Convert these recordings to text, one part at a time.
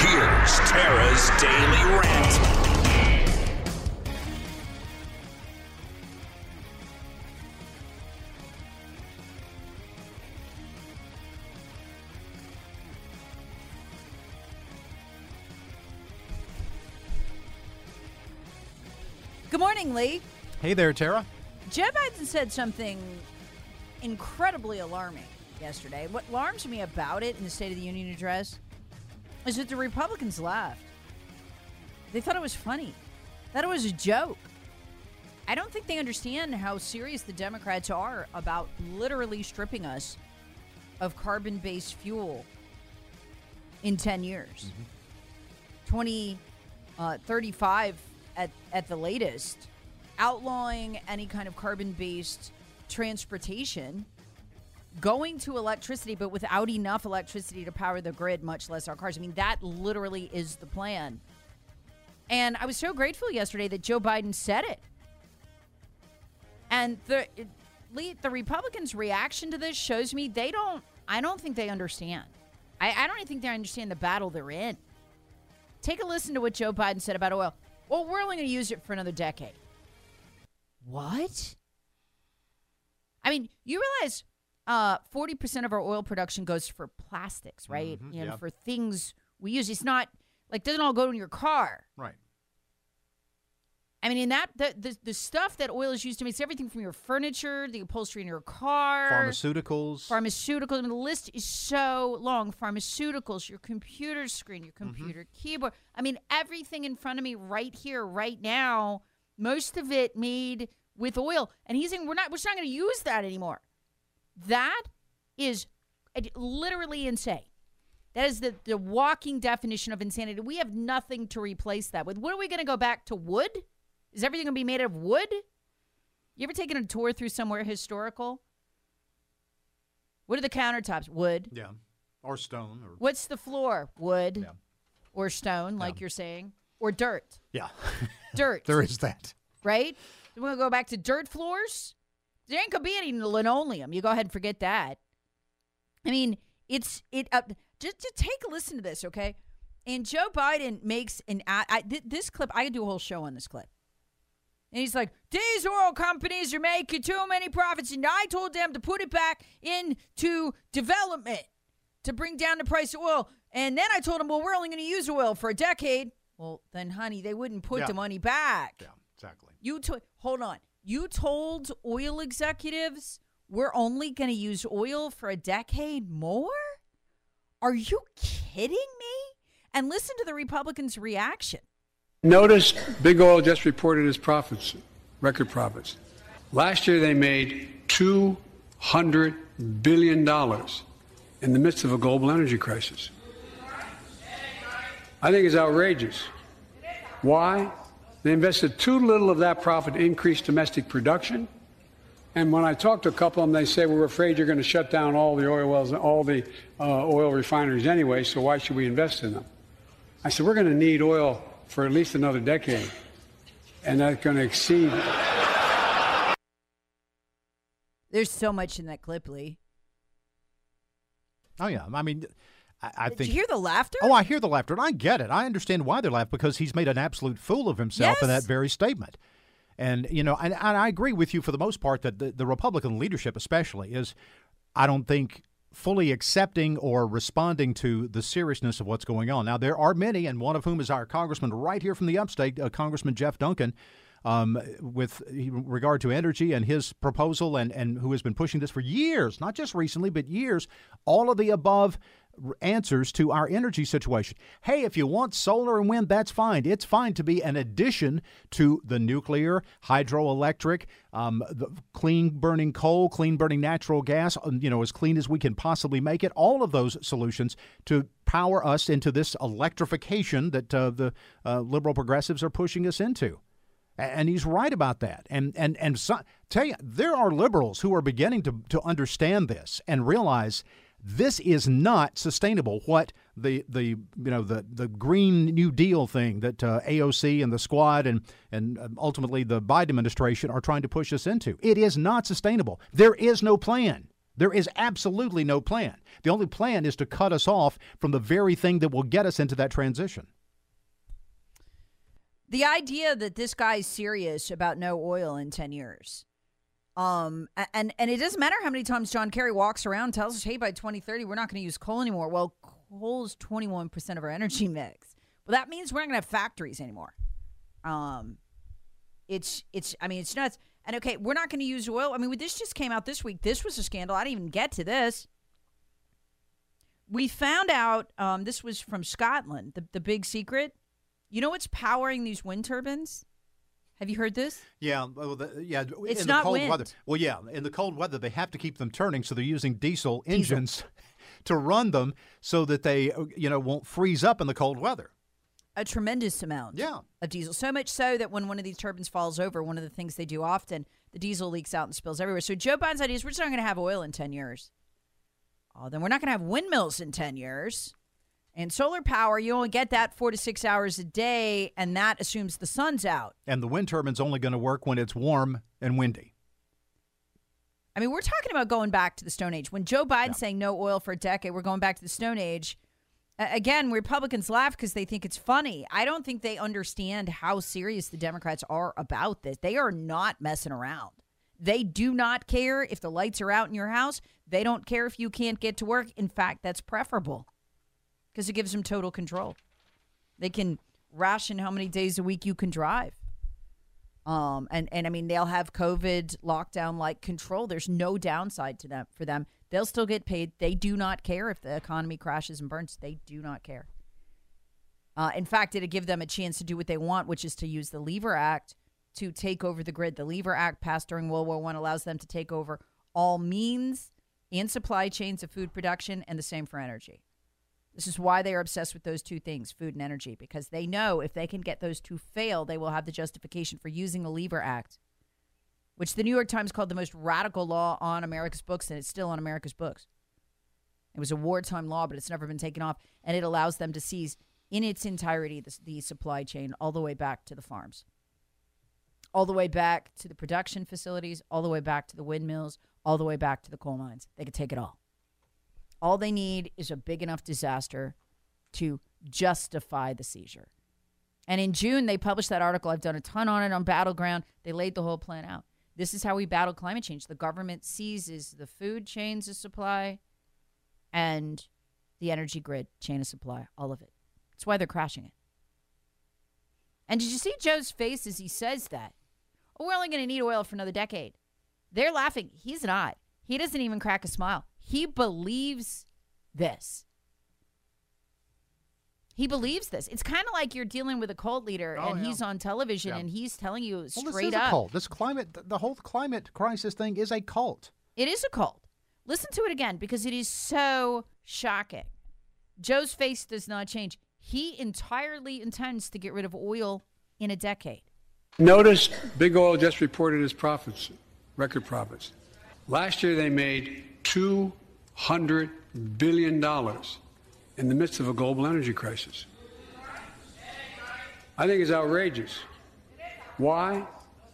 Here's Tara's Daily Rant. Good morning, Lee. Hey there, Tara. Joe Biden said something incredibly alarming yesterday. What alarms me about it in the State of the Union address is that the Republicans laughed. They thought it was funny, that it was a joke. I don't think they understand how serious the Democrats are about literally stripping us of carbon based fuel in 10 years. Mm-hmm. 2035 uh, at, at the latest, outlawing any kind of carbon based transportation, going to electricity, but without enough electricity to power the grid, much less our cars. I mean, that literally is the plan. And I was so grateful yesterday that Joe Biden said it. And the the Republicans' reaction to this shows me they don't. I don't think they understand. I, I don't even think they understand the battle they're in. Take a listen to what Joe Biden said about oil. Well, we're only going to use it for another decade. What? I mean, you realize uh, 40% of our oil production goes for plastics, right? Mhm, you know, yeah. for things we use. It's not like doesn't all go in your car. Right. I mean, in that the, the the stuff that oil is used to make it's everything from your furniture, the upholstery in your car, Pharmaceuticals. pharmaceuticals. I mean, the list is so long. Pharmaceuticals, your computer screen, your Mm-hmm. computer keyboard. I mean, everything in front of me right here, right now. Most of it made with oil, and he's saying we're not we're not going to use that anymore. That is literally insane. That is the, the walking definition of insanity. We have nothing to replace that with. What are we going to go back to wood? Is everything going to be made of wood? You ever taken a tour through somewhere historical? What are the countertops? Wood. yeah. Or stone. Or What's the floor? Wood. Yeah. Or stone, like Yeah. you're saying. Or dirt. yeah. Dirt. there is that. right? We're going to go back to dirt floors. There ain't to be any linoleum. You go ahead and forget that. I mean, it's it. Uh, just, just take a listen to this, okay? And Joe Biden makes an. I, I, th- this clip, I could do a whole show on this clip. And he's like, these oil companies are making too many profits, and I told them to put it back into development to bring down the price of oil. And then I told them, well, we're only going to use oil for a decade. Well, then, honey, they wouldn't put Yeah. the money back. Yeah, exactly. You to- hold on. You told oil executives we're only going to use oil for a decade more? Are you kidding me? And listen to the Republicans' reaction. Notice Big Oil just reported its profits, record profits. Last year they made $200 billion in the midst of a global energy crisis. I think it's outrageous. Why? They invested too little of that profit to increase domestic production. And when I talk to a couple of them, they say, well, we're afraid you're going to shut down all the oil wells, and all the uh, oil refineries anyway, so why should we invest in them? I said, we're going to need oil for at least another decade. And that's going to exceed. There's so much in that clip, Lee. Oh yeah. I mean, I, I Did think. you hear the laughter? Oh, I hear the laughter, and I get it. I understand why they laugh because he's made an absolute fool of himself in Yes. that very statement. And you know, and, and I agree with you for the most part that the, the Republican leadership, especially, is I don't think fully accepting or responding to the seriousness of what's going on. Now, there are many, and one of whom is our congressman right here from the upstate, uh, Congressman Jeff Duncan, um, with regard to energy and his proposal, and, and who has been pushing this for years, not just recently, but years. All of the above answers to our energy situation. Hey, if you want solar and wind, that's fine. It's fine to be an addition to the nuclear, hydroelectric, um, clean burning coal, clean burning natural gas, um, you know, as clean as we can possibly make it. All of those solutions to power us into this electrification that uh, the uh, liberal progressives are pushing us into. And he's right about that. And and and so, tell you, there are liberals who are beginning to to understand this and realize this is not sustainable. What the the you know the the Green New Deal thing that uh, AOC and the Squad and and uh, ultimately the Biden administration are trying to push us into. It is not sustainable. There is no plan. There is absolutely no plan. The only plan is to cut us off from the very thing that will get us into that transition. The idea that this guy's serious about no oil in 10 years. Um, and, and it doesn't matter how many times John Kerry walks around tells us, hey, by 2030, we're not going to use coal anymore. Well, coal is 21% of our energy mix. Well, that means we're not going to have factories anymore. Um, it's, it's, I mean, it's nuts. And okay, we're not going to use oil. I mean, this just came out this week. This was a scandal. I didn't even get to this. We found out, um, this was from Scotland, the, the big secret you know what's powering these wind turbines? Have you heard this? Yeah, well, the, yeah. It's in not the cold wind. weather. Well, yeah, in the cold weather, they have to keep them turning, so they're using diesel, diesel. engines to run them so that they, uh, you know, won't freeze up in the cold weather. A tremendous amount. Yeah. Of diesel, so much so that when one of these turbines falls over, one of the things they do often, the diesel leaks out and spills everywhere. So Joe Biden's idea is we're just not going to have oil in ten years. Oh, then we're not going to have windmills in ten years. And solar power, you only get that four to six hours a day, and that assumes the sun's out. And the wind turbine's only going to work when it's warm and windy. I mean, we're talking about going back to the Stone Age. When Joe Biden's Yeah. saying no oil for a decade, we're going back to the Stone Age. Again, Republicans laugh because they think it's funny. I don't think they understand how serious the Democrats are about this. They are not messing around. They do not care if the lights are out in your house. They don't care if you can't get to work. In fact, that's preferable because it gives them total control. They can ration how many days a week you can drive. Um, and, and I mean, they'll have COVID lockdown like control. There's no downside to them for them. They'll still get paid. They do not care if the economy crashes and burns. They do not care. Uh, in fact, it'll give them a chance to do what they want, which is to use the Lever Act to take over the grid. The Lever Act passed during World War One allows them to take over all means and supply chains of food production, and the same for energy. This is why they are obsessed with those two things, food and energy, because they know if they can get those two fail, they will have the justification for using the Lever Act, which the New York Times called the most radical law on America's books, and it's still on America's books. It was a wartime law, but it's never been taken off, and it allows them to seize in its entirety the, the supply chain all the way back to the farms, all the way back to the production facilities, all the way back to the windmills, all the way back to the coal mines. They could take it all. All they need is a big enough disaster to justify the seizure. And in June, they published that article. I've done a ton on it on Battleground. They laid the whole plan out. This is how we battle climate change. The government seizes the food chains of supply and the energy grid chain of supply, all of it. That's why they're crashing it. And did you see Joe's face as he says that? Oh, we're only going to need oil for another decade. They're laughing. He's not. He doesn't even crack a smile. He believes this. He believes this. It's kind of like you're dealing with a cult leader Oh, and yeah. he's on television Yeah. and he's telling you Well, straight this is up. a cult. This climate, the whole climate crisis thing is a cult. It is a cult. Listen to it again because it is so shocking. Joe's face does not change. He entirely intends to get rid of oil in a decade. Notice Big Oil just reported its profits, record profits. Last year they made $200 billion in the midst of a global energy crisis. I think it's outrageous. Why?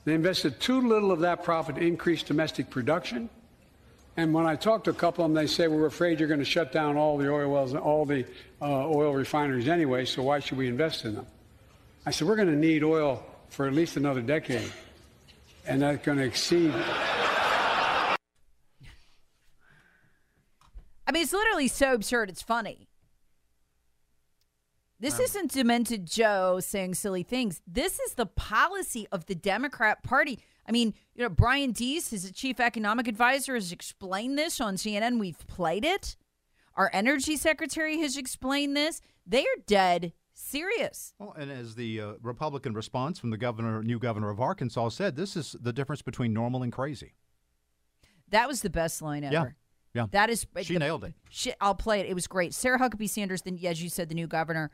They invested too little of that profit to increase domestic production. And when I talk to a couple of them, they say, We're afraid you're going to shut down all the oil wells and all the uh, oil refineries anyway, so why should we invest in them? I said, We're going to need oil for at least another decade. And that's going to exceed mean, it's literally so absurd. It's funny. This isn't demented Joe saying silly things. This is the policy of the Democrat Party. I mean, you know, Brian Deese, his chief economic advisor, has explained this on CNN. We've played it. Our energy secretary has explained this. They are dead serious. Well, and as the uh, Republican response from the governor, new governor of Arkansas said, this is the difference between normal and crazy. That was the best line ever. Yeah. Yeah. That is She the- nailed it. She, I'll play it. It was great. Sarah Huckabee Sanders, then as you said, the new governor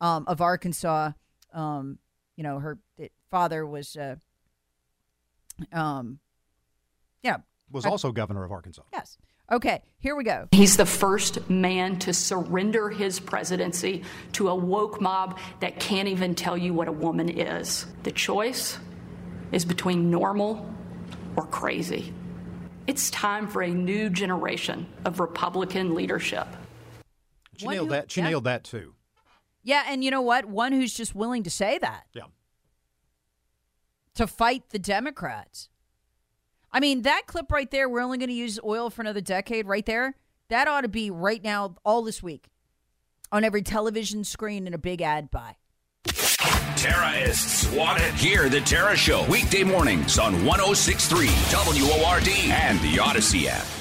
um, of Arkansas. Um, you know, her it, father was, uh, um, yeah, Was also governor of Arkansas. yes. Okay, here we go. He's the first man to surrender his presidency to a woke mob that can't even tell you what a woman is. The choice is between normal or crazy. It's time for a new generation of Republican leadership. She nailed who- that. She yeah. nailed that too. Yeah, and you know what? One who's just willing to say that Yeah. to fight the Democrats. I mean, that clip right there, we're only going to use oil for another decade right there. That ought to be right now, all this week, on every television screen in a big ad buy. Terrorists want it. Hear the Tara Show weekday mornings on 1063 WORD and the Audacy app.